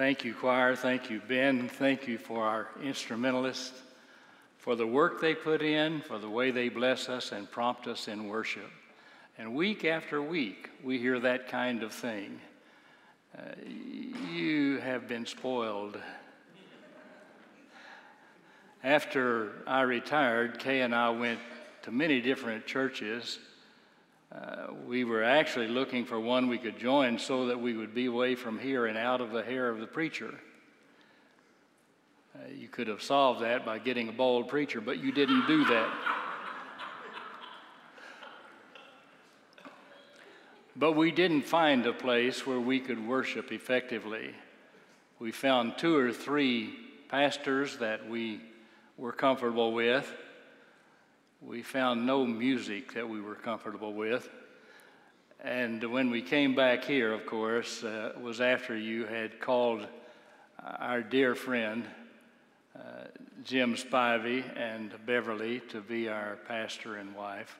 Thank you, choir. Thank you, Ben. Thank you for our instrumentalists, for the work they put in, for the way they bless us and prompt us in worship. And week after week, we hear that kind of thing. Uh, you have been spoiled. After I retired, Kay and I went to many different churches uh, we were actually looking for one we could join so that we would be away from here and out of the hair of the preacher. Uh, you could have solved that by getting a bold preacher, but you didn't do that. but we didn't find a place where we could worship effectively. We found two or three pastors that we were comfortable with we found no music that we were comfortable with. And when we came back here, of course, uh, was after you had called our dear friend uh, Jim Spivey and Beverly to be our pastor and wife.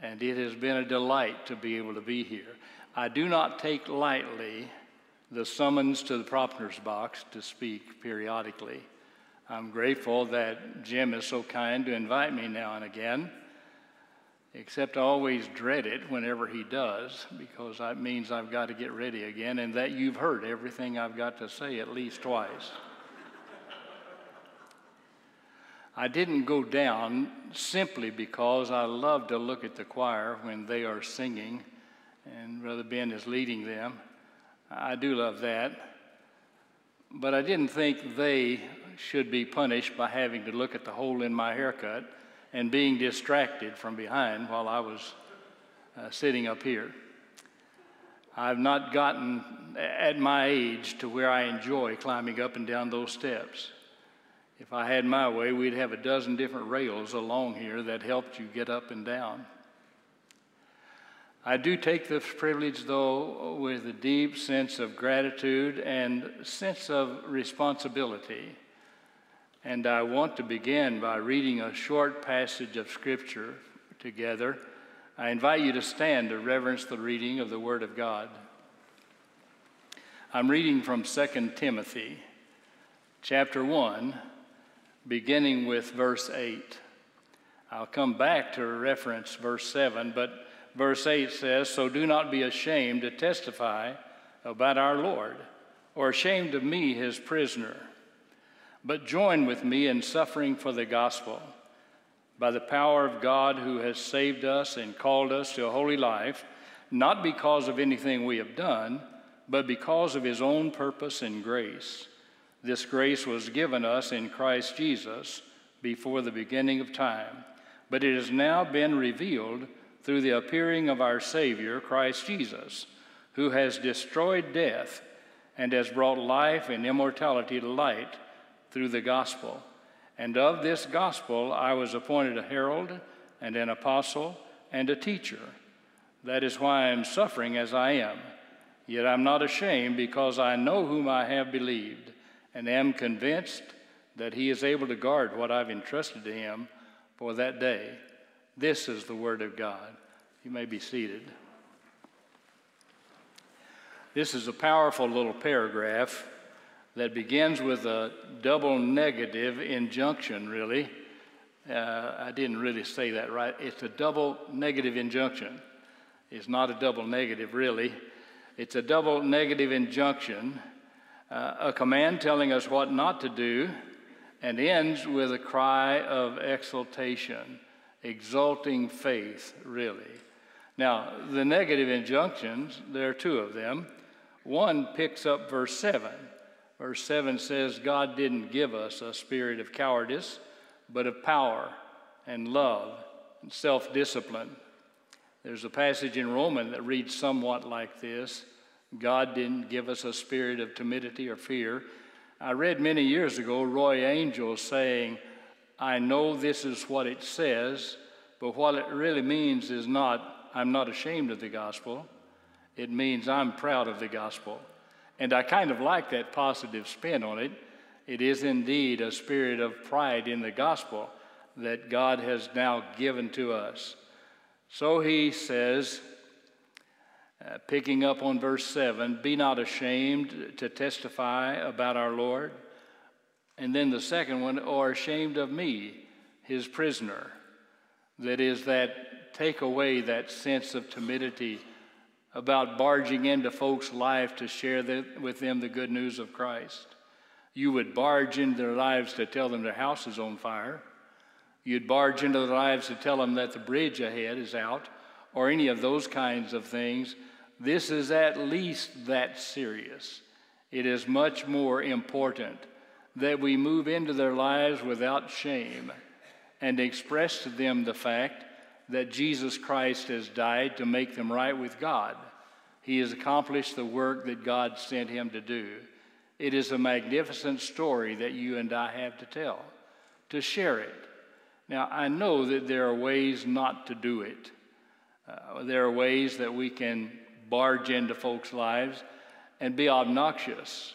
And it has been a delight to be able to be here. I do not take lightly the summons to the Propner's box to speak periodically. I'm grateful that Jim is so kind to invite me now and again, except I always dread it whenever he does because that means I've got to get ready again and that you've heard everything I've got to say at least twice. I didn't go down simply because I love to look at the choir when they are singing and Brother Ben is leading them. I do love that. But I didn't think they should be punished by having to look at the hole in my haircut and being distracted from behind while I was uh, sitting up here. I've not gotten at my age to where I enjoy climbing up and down those steps. If I had my way, we'd have a dozen different rails along here that helped you get up and down. I do take this privilege, though, with a deep sense of gratitude and sense of responsibility. And I want to begin by reading a short passage of Scripture together. I invite you to stand to reverence the reading of the Word of God. I'm reading from 2 Timothy chapter 1, beginning with verse 8. I'll come back to reference verse 7, but verse 8 says, So do not be ashamed to testify about our Lord, or ashamed of me, his prisoner but join with me in suffering for the gospel. By the power of God who has saved us and called us to a holy life, not because of anything we have done, but because of his own purpose and grace. This grace was given us in Christ Jesus before the beginning of time, but it has now been revealed through the appearing of our Savior, Christ Jesus, who has destroyed death and has brought life and immortality to light through the gospel. And of this gospel I was appointed a herald and an apostle and a teacher. That is why I am suffering as I am. Yet I'm not ashamed because I know whom I have believed and am convinced that he is able to guard what I've entrusted to him for that day. This is the word of God. You may be seated. This is a powerful little paragraph that begins with a double negative injunction, really. Uh, I didn't really say that right. It's a double negative injunction. It's not a double negative, really. It's a double negative injunction, uh, a command telling us what not to do, and ends with a cry of exultation, exulting faith, really. Now, the negative injunctions, there are two of them. One picks up verse 7 Verse 7 says, God didn't give us a spirit of cowardice, but of power and love and self discipline. There's a passage in Romans that reads somewhat like this God didn't give us a spirit of timidity or fear. I read many years ago Roy Angell saying, I know this is what it says, but what it really means is not, I'm not ashamed of the gospel. It means I'm proud of the gospel. And I kind of like that positive spin on it. It is indeed a spirit of pride in the gospel that God has now given to us. So he says, uh, picking up on verse 7 Be not ashamed to testify about our Lord. And then the second one, or ashamed of me, his prisoner. That is, that take away that sense of timidity about barging into folks' life to share the, with them the good news of Christ. You would barge into their lives to tell them their house is on fire. You'd barge into their lives to tell them that the bridge ahead is out, or any of those kinds of things. This is at least that serious. It is much more important that we move into their lives without shame and express to them the fact that Jesus Christ has died to make them right with God. He has accomplished the work that God sent him to do. It is a magnificent story that you and I have to tell, to share it. Now, I know that there are ways not to do it. Uh, there are ways that we can barge into folks' lives and be obnoxious.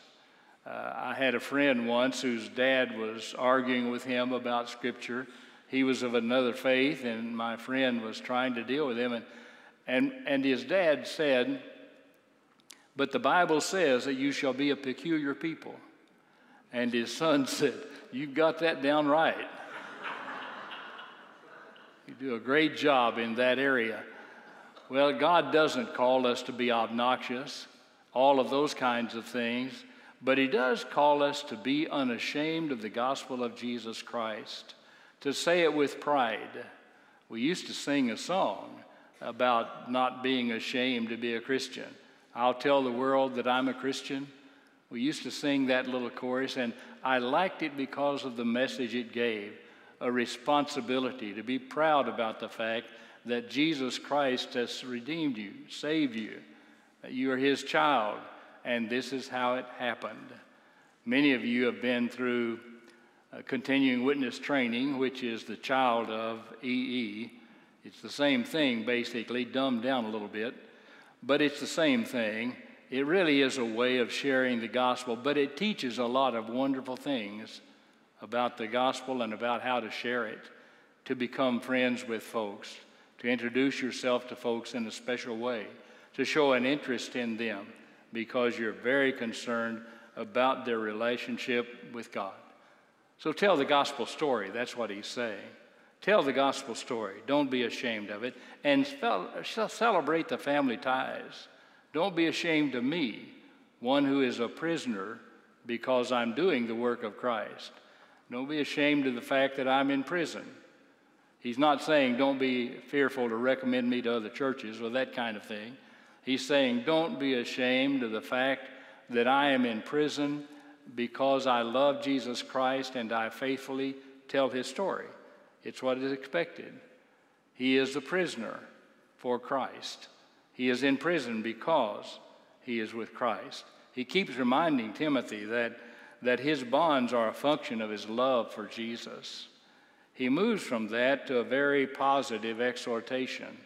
Uh, I had a friend once whose dad was arguing with him about Scripture. He was of another faith, and my friend was trying to deal with him. And, and, and his dad said, But the Bible says that you shall be a peculiar people. And his son said, You've got that down right. you do a great job in that area. Well, God doesn't call us to be obnoxious, all of those kinds of things. But he does call us to be unashamed of the gospel of Jesus Christ, to say it with pride. We used to sing a song about not being ashamed to be a Christian. I'll tell the world that I'm a Christian. We used to sing that little chorus, and I liked it because of the message it gave a responsibility to be proud about the fact that Jesus Christ has redeemed you, saved you, that you are his child and this is how it happened. Many of you have been through continuing witness training, which is the child of EE. It's the same thing, basically, dumbed down a little bit, but it's the same thing. It really is a way of sharing the gospel, but it teaches a lot of wonderful things about the gospel and about how to share it, to become friends with folks, to introduce yourself to folks in a special way, to show an interest in them because you're very concerned about their relationship with God. So tell the gospel story. That's what he's saying. Tell the gospel story. Don't be ashamed of it. And celebrate the family ties. Don't be ashamed of me, one who is a prisoner because I'm doing the work of Christ. Don't be ashamed of the fact that I'm in prison. He's not saying don't be fearful to recommend me to other churches or that kind of thing. He's saying, Don't be ashamed of the fact that I am in prison because I love Jesus Christ and I faithfully tell his story. It's what is expected. He is a prisoner for Christ. He is in prison because he is with Christ. He keeps reminding Timothy that, that his bonds are a function of his love for Jesus. He moves from that to a very positive exhortation.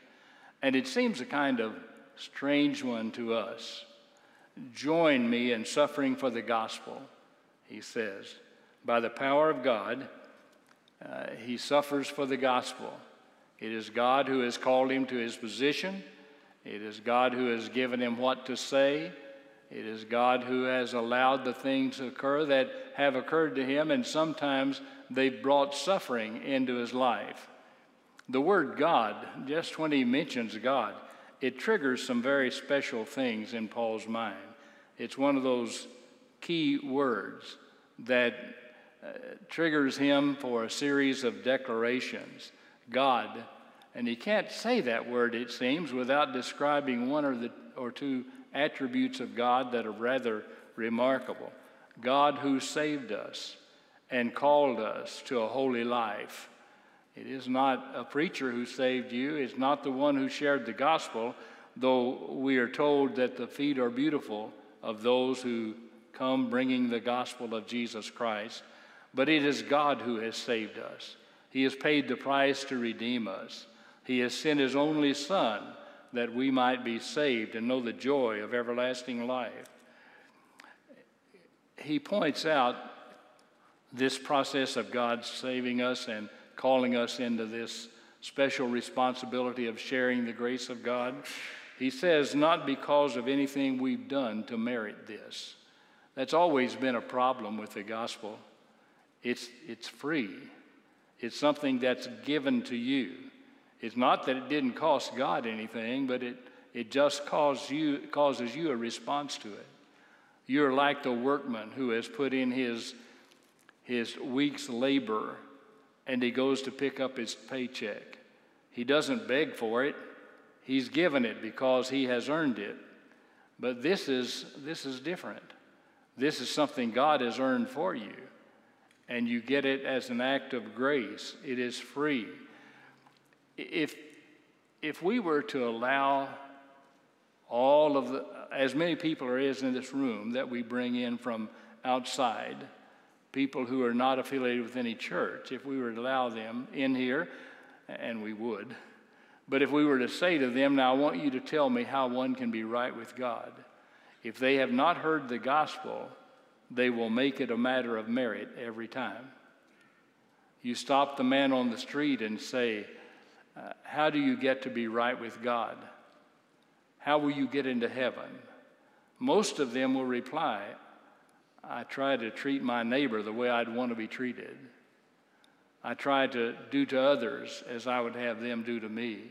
And it seems a kind of strange one to us. Join me in suffering for the gospel, he says. By the power of God, uh, he suffers for the gospel. It is God who has called him to his position. It is God who has given him what to say. It is God who has allowed the things to occur that have occurred to him, and sometimes they've brought suffering into his life. The word God, just when he mentions God, it triggers some very special things in Paul's mind. It's one of those key words that uh, triggers him for a series of declarations God. And he can't say that word, it seems, without describing one or, the, or two attributes of God that are rather remarkable. God who saved us and called us to a holy life. It is not a preacher who saved you, it's not the one who shared the gospel, though we are told that the feet are beautiful of those who come bringing the gospel of Jesus Christ, but it is God who has saved us. He has paid the price to redeem us. He has sent His only Son that we might be saved and know the joy of everlasting life. He points out this process of God saving us and calling us into this special responsibility of sharing the grace of God. He says, not because of anything we've done to merit this. That's always been a problem with the gospel. It's, it's free, it's something that's given to you. It's not that it didn't cost God anything, but it, it just causes you, causes you a response to it. You're like the workman who has put in his, his week's labor and he goes to pick up his paycheck. He doesn't beg for it, he's given it because he has earned it. But this is, this is different. This is something God has earned for you, and you get it as an act of grace. It is free. If, if we were to allow all of the, as many people are in this room that we bring in from outside, people who are not affiliated with any church, if we were to allow them in here, and we would, but if we were to say to them, Now I want you to tell me how one can be right with God, if they have not heard the gospel, they will make it a matter of merit every time. You stop the man on the street and say, uh, How do you get to be right with God? How will you get into heaven? Most of them will reply, I try to treat my neighbor the way I'd want to be treated. I try to do to others as I would have them do to me.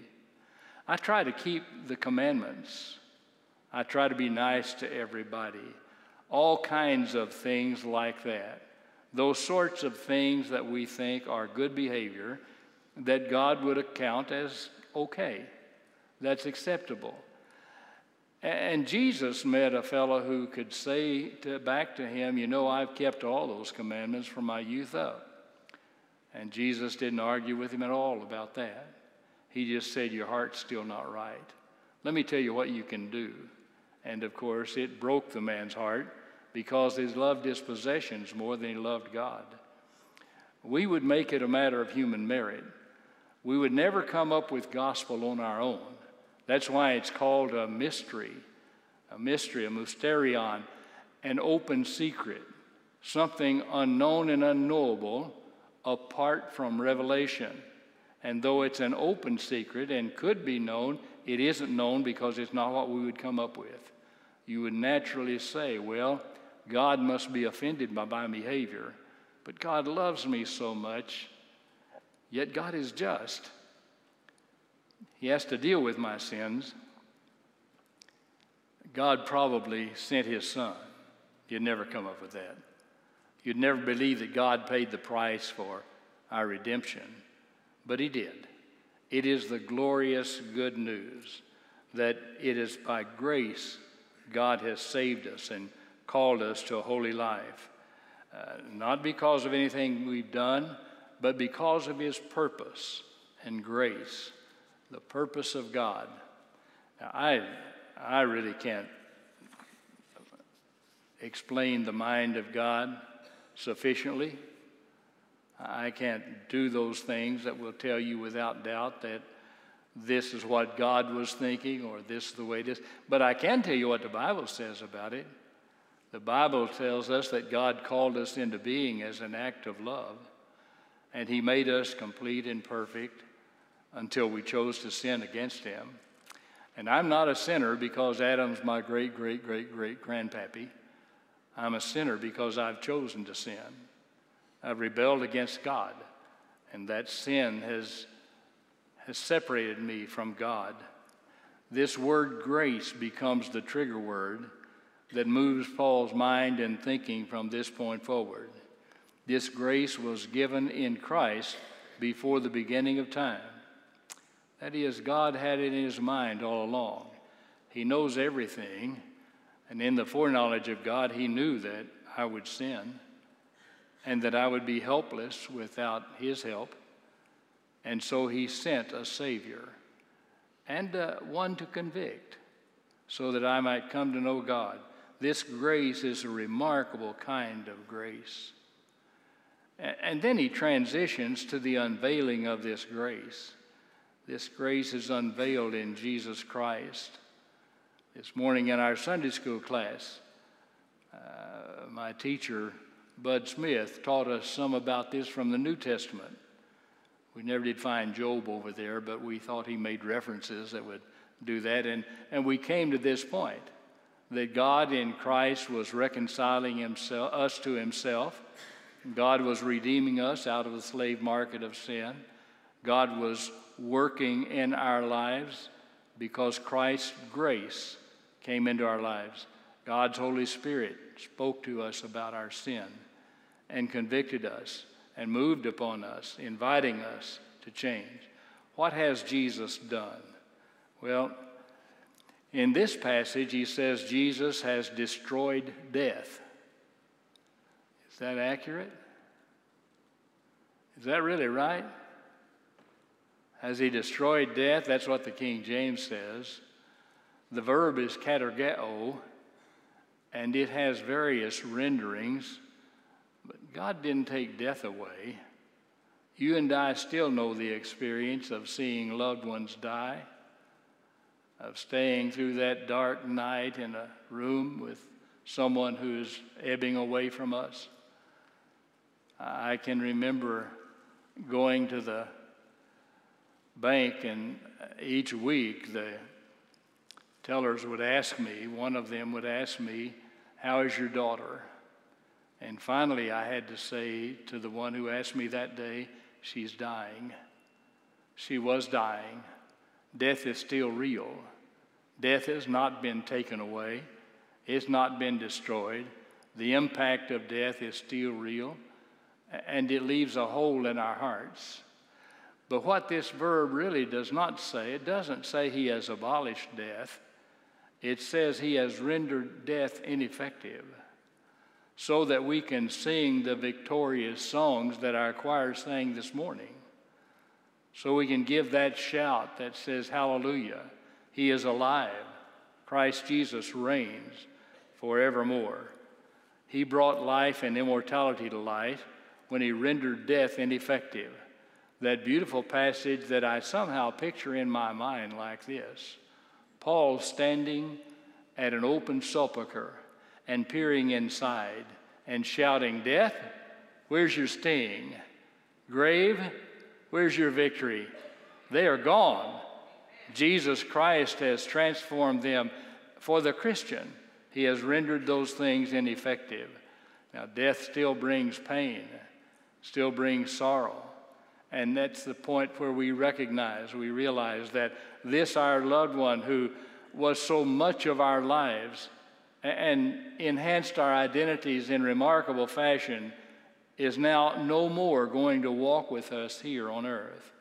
I try to keep the commandments. I try to be nice to everybody. All kinds of things like that. Those sorts of things that we think are good behavior that God would account as okay, that's acceptable. And Jesus met a fellow who could say to, back to him, You know, I've kept all those commandments from my youth up. And Jesus didn't argue with him at all about that. He just said, Your heart's still not right. Let me tell you what you can do. And of course, it broke the man's heart because he loved his possessions more than he loved God. We would make it a matter of human merit. We would never come up with gospel on our own. That's why it's called a mystery, a mystery, a mysterion, an open secret, something unknown and unknowable apart from revelation. And though it's an open secret and could be known, it isn't known because it's not what we would come up with. You would naturally say, well, God must be offended by my behavior, but God loves me so much, yet God is just. He has to deal with my sins. God probably sent his son. You'd never come up with that. You'd never believe that God paid the price for our redemption, but he did. It is the glorious good news that it is by grace God has saved us and called us to a holy life. Uh, not because of anything we've done, but because of his purpose and grace the purpose of God. Now, I, I really can't explain the mind of God sufficiently. I can't do those things that will tell you without doubt that this is what God was thinking or this is the way it is. But I can tell you what the Bible says about it. The Bible tells us that God called us into being as an act of love, and He made us complete and perfect until we chose to sin against him. And I'm not a sinner because Adam's my great, great, great, great grandpappy. I'm a sinner because I've chosen to sin. I've rebelled against God, and that sin has, has separated me from God. This word grace becomes the trigger word that moves Paul's mind and thinking from this point forward. This grace was given in Christ before the beginning of time. That is, God had it in his mind all along. He knows everything, and in the foreknowledge of God, he knew that I would sin and that I would be helpless without his help. And so he sent a Savior. and uh, one to convict, so that I might come to know God. This grace is a remarkable kind of grace. And then he transitions to the unveiling of this grace. This grace is unveiled in Jesus Christ. This morning in our Sunday school class, uh, my teacher, Bud Smith, taught us some about this from the New Testament. We never did find Job over there, but we thought he made references that would do that. And, and we came to this point that God in Christ was reconciling himself, us to himself. God was redeeming us out of the slave market of sin. God was working in our lives because Christ's grace came into our lives. God's Holy Spirit spoke to us about our sin and convicted us and moved upon us, inviting us to change. What has Jesus done? Well, in this passage, he says Jesus has destroyed death. Is that accurate? Is that really right? Has he destroyed death? That's what the King James says. The verb is katargeo, and it has various renderings. God didn't take death away. You and I still know the experience of seeing loved ones die, of staying through that dark night in a room with someone who's ebbing away from us. I can remember going to the bank, and each week the tellers would ask me, one of them would ask me, How is your daughter? And finally, I had to say to the one who asked me that day, She's dying. She was dying. Death is still real. Death has not been taken away, it's not been destroyed. The impact of death is still real, and it leaves a hole in our hearts. But what this verb really does not say, it doesn't say he has abolished death. It says he has rendered death ineffective so that we can sing the victorious songs that our choir sang this morning. So we can give that shout that says, Hallelujah, He is alive. Christ Jesus reigns forevermore. He brought life and immortality to light when He rendered death ineffective. That beautiful passage that I somehow picture in my mind like this Paul standing at an open sepulchre and peering inside and shouting, Death, where's your sting? Grave, where's your victory? They are gone. Jesus Christ has transformed them for the Christian. He has rendered those things ineffective. Now, death still brings pain, still brings sorrow. And that's the point where we recognize, we realize that this, our loved one who was so much of our lives, and enhanced our identities in remarkable fashion is now no more going to walk with us here on earth.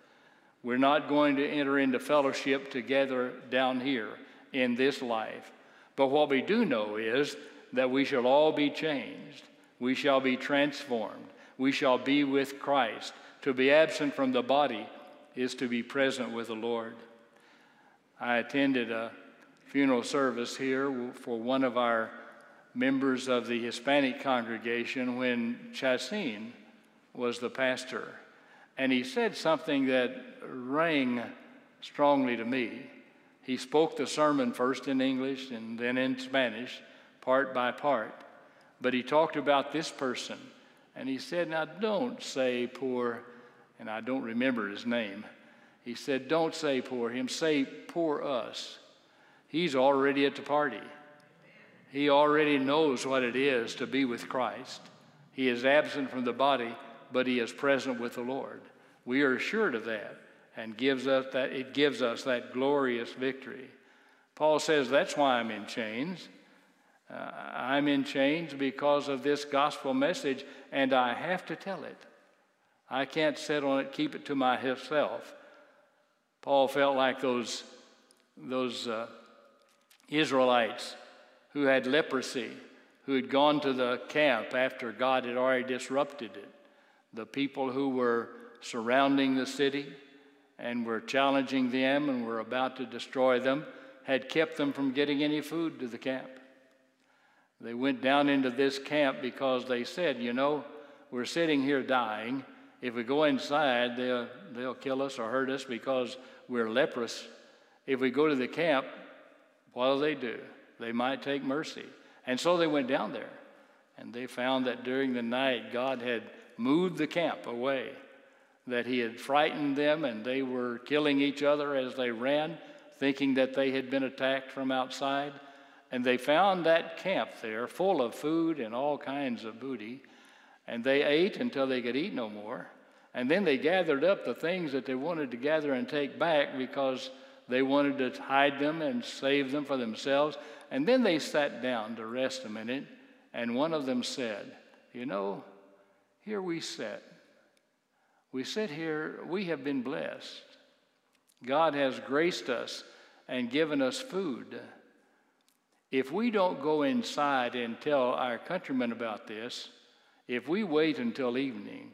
We're not going to enter into fellowship together down here in this life. But what we do know is that we shall all be changed. We shall be transformed. We shall be with Christ. To be absent from the body is to be present with the Lord. I attended a funeral service here for one of our members of the Hispanic congregation when Chassin was the pastor. And he said something that rang strongly to me. He spoke the sermon first in English and then in Spanish, part by part. But he talked about this person. And he said, Now don't say poor, and I don't remember his name. He said, Don't say poor him, say poor us. He's already at the party. He already knows what it is to be with Christ. He is absent from the body, but he is present with the Lord. We are assured of that and gives us that it gives us that glorious victory. Paul says that's why I'm in chains. Uh, I'm in chains because of this gospel message, and I have to tell it. I can't sit on it, keep it to myself. Paul felt like those, those uh, Israelites who had leprosy, who had gone to the camp after God had already disrupted it, the people who were surrounding the city, and were challenging them and were about to destroy them had kept them from getting any food to the camp. They went down into this camp because they said, you know, we're sitting here dying. If we go inside, they'll, they'll kill us or hurt us because we're leprous. If we go to the camp, what do they do? They might take mercy. And so they went down there. And they found that during the night, God had moved the camp away, that He had frightened them, and they were killing each other as they ran, thinking that they had been attacked from outside. And they found that camp there full of food and all kinds of booty. And they ate until they could eat no more. And then they gathered up the things that they wanted to gather and take back because they wanted to hide them and save them for themselves. And then they sat down to rest a minute. And one of them said, You know, here we sit. We sit here, we have been blessed. God has graced us and given us food. If we don't go inside and tell our countrymen about this, if we wait until evening,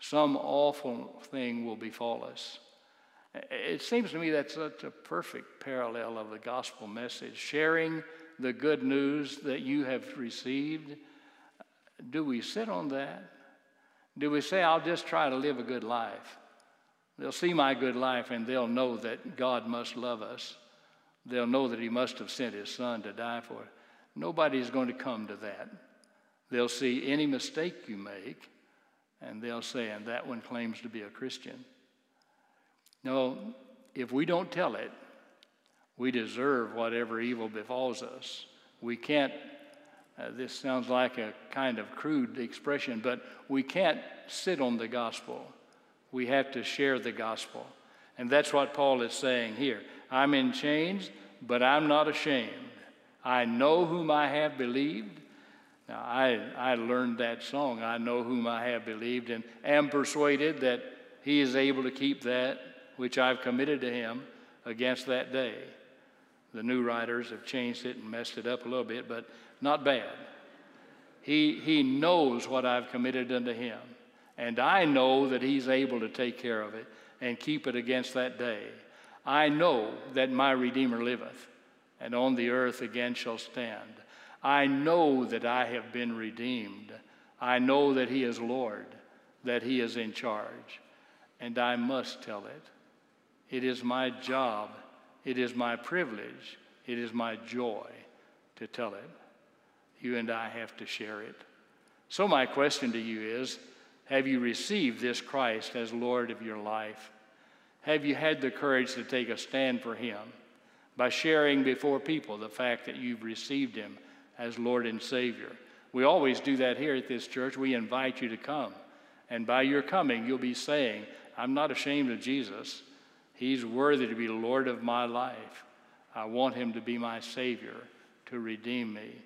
some awful thing will befall us. It seems to me that's such a perfect parallel of the gospel message. Sharing the good news that you have received, do we sit on that? Do we say, I'll just try to live a good life? They'll see my good life and they'll know that God must love us. They'll know that He must have sent His Son to die for it. Nobody's going to come to that. They'll see any mistake you make and they'll say, and that one claims to be a Christian. No, if we don't tell it, we deserve whatever evil befalls us. We can't, uh, this sounds like a kind of crude expression, but we can't sit on the gospel. We have to share the gospel. And that's what Paul is saying here. I'm in chains, but I'm not ashamed. I know whom I have believed. Now, I, I learned that song, I know whom I have believed, and am persuaded that he is able to keep that which I've committed to him against that day. The new writers have changed it and messed it up a little bit, but not bad. He, he knows what I've committed unto him, and I know that he's able to take care of it and keep it against that day. I know that my Redeemer liveth, and on the earth again shall stand. I know that I have been redeemed. I know that He is Lord, that He is in charge, and I must tell it. It is my job it is my privilege, it is my joy to tell it. You and I have to share it. So, my question to you is Have you received this Christ as Lord of your life? Have you had the courage to take a stand for Him by sharing before people the fact that you've received Him as Lord and Savior? We always do that here at this church. We invite you to come. And by your coming, you'll be saying, I'm not ashamed of Jesus. He's worthy to be Lord of my life. I want him to be my Savior, to redeem me.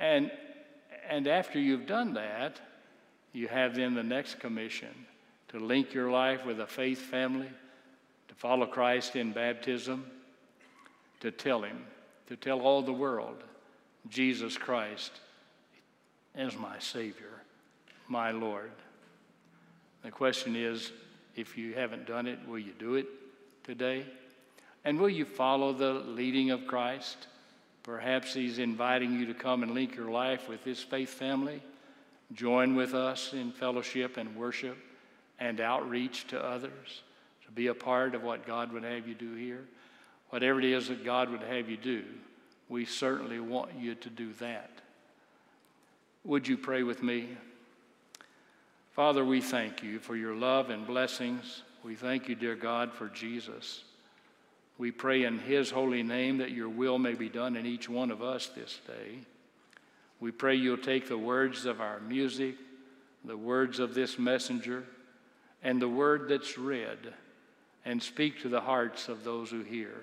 And, and after you've done that, you have then the next commission to link your life with a faith family, to follow Christ in baptism, to tell him, to tell all the world Jesus Christ is my Savior, my Lord. The question is, if you haven't done it, will you do it today? And will you follow the leading of Christ? Perhaps He's inviting you to come and link your life with His faith family. Join with us in fellowship and worship and outreach to others, to be a part of what God would have you do here. Whatever it is that God would have you do, we certainly want you to do that. Would you pray with me? Father, we thank you for your love and blessings. We thank you, dear God, for Jesus. We pray in his holy name that your will may be done in each one of us this day. We pray you'll take the words of our music, the words of this messenger, and the word that's read, and speak to the hearts of those who hear.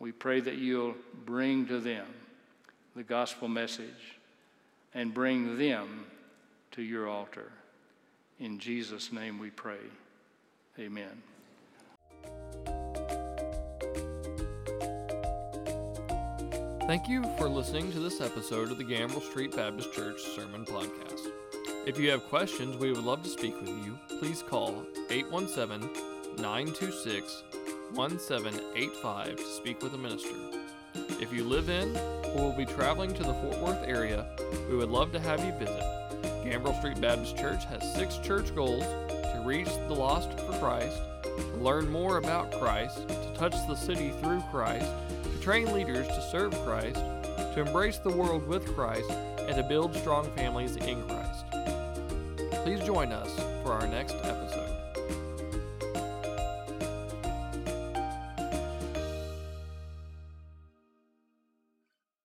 We pray that you'll bring to them the gospel message and bring them to your altar. In Jesus' name we pray. Amen. Thank you for listening to this episode of the Gambrill Street Baptist Church Sermon Podcast. If you have questions, we would love to speak with you. Please call 817 926 1785 to speak with a minister. If you live in or will be traveling to the Fort Worth area, we would love to have you visit. Gambrill Street Baptist Church has six church goals to reach the lost for Christ, to learn more about Christ, to touch the city through Christ, to train leaders to serve Christ, to embrace the world with Christ, and to build strong families in Christ. Please join us for our next episode.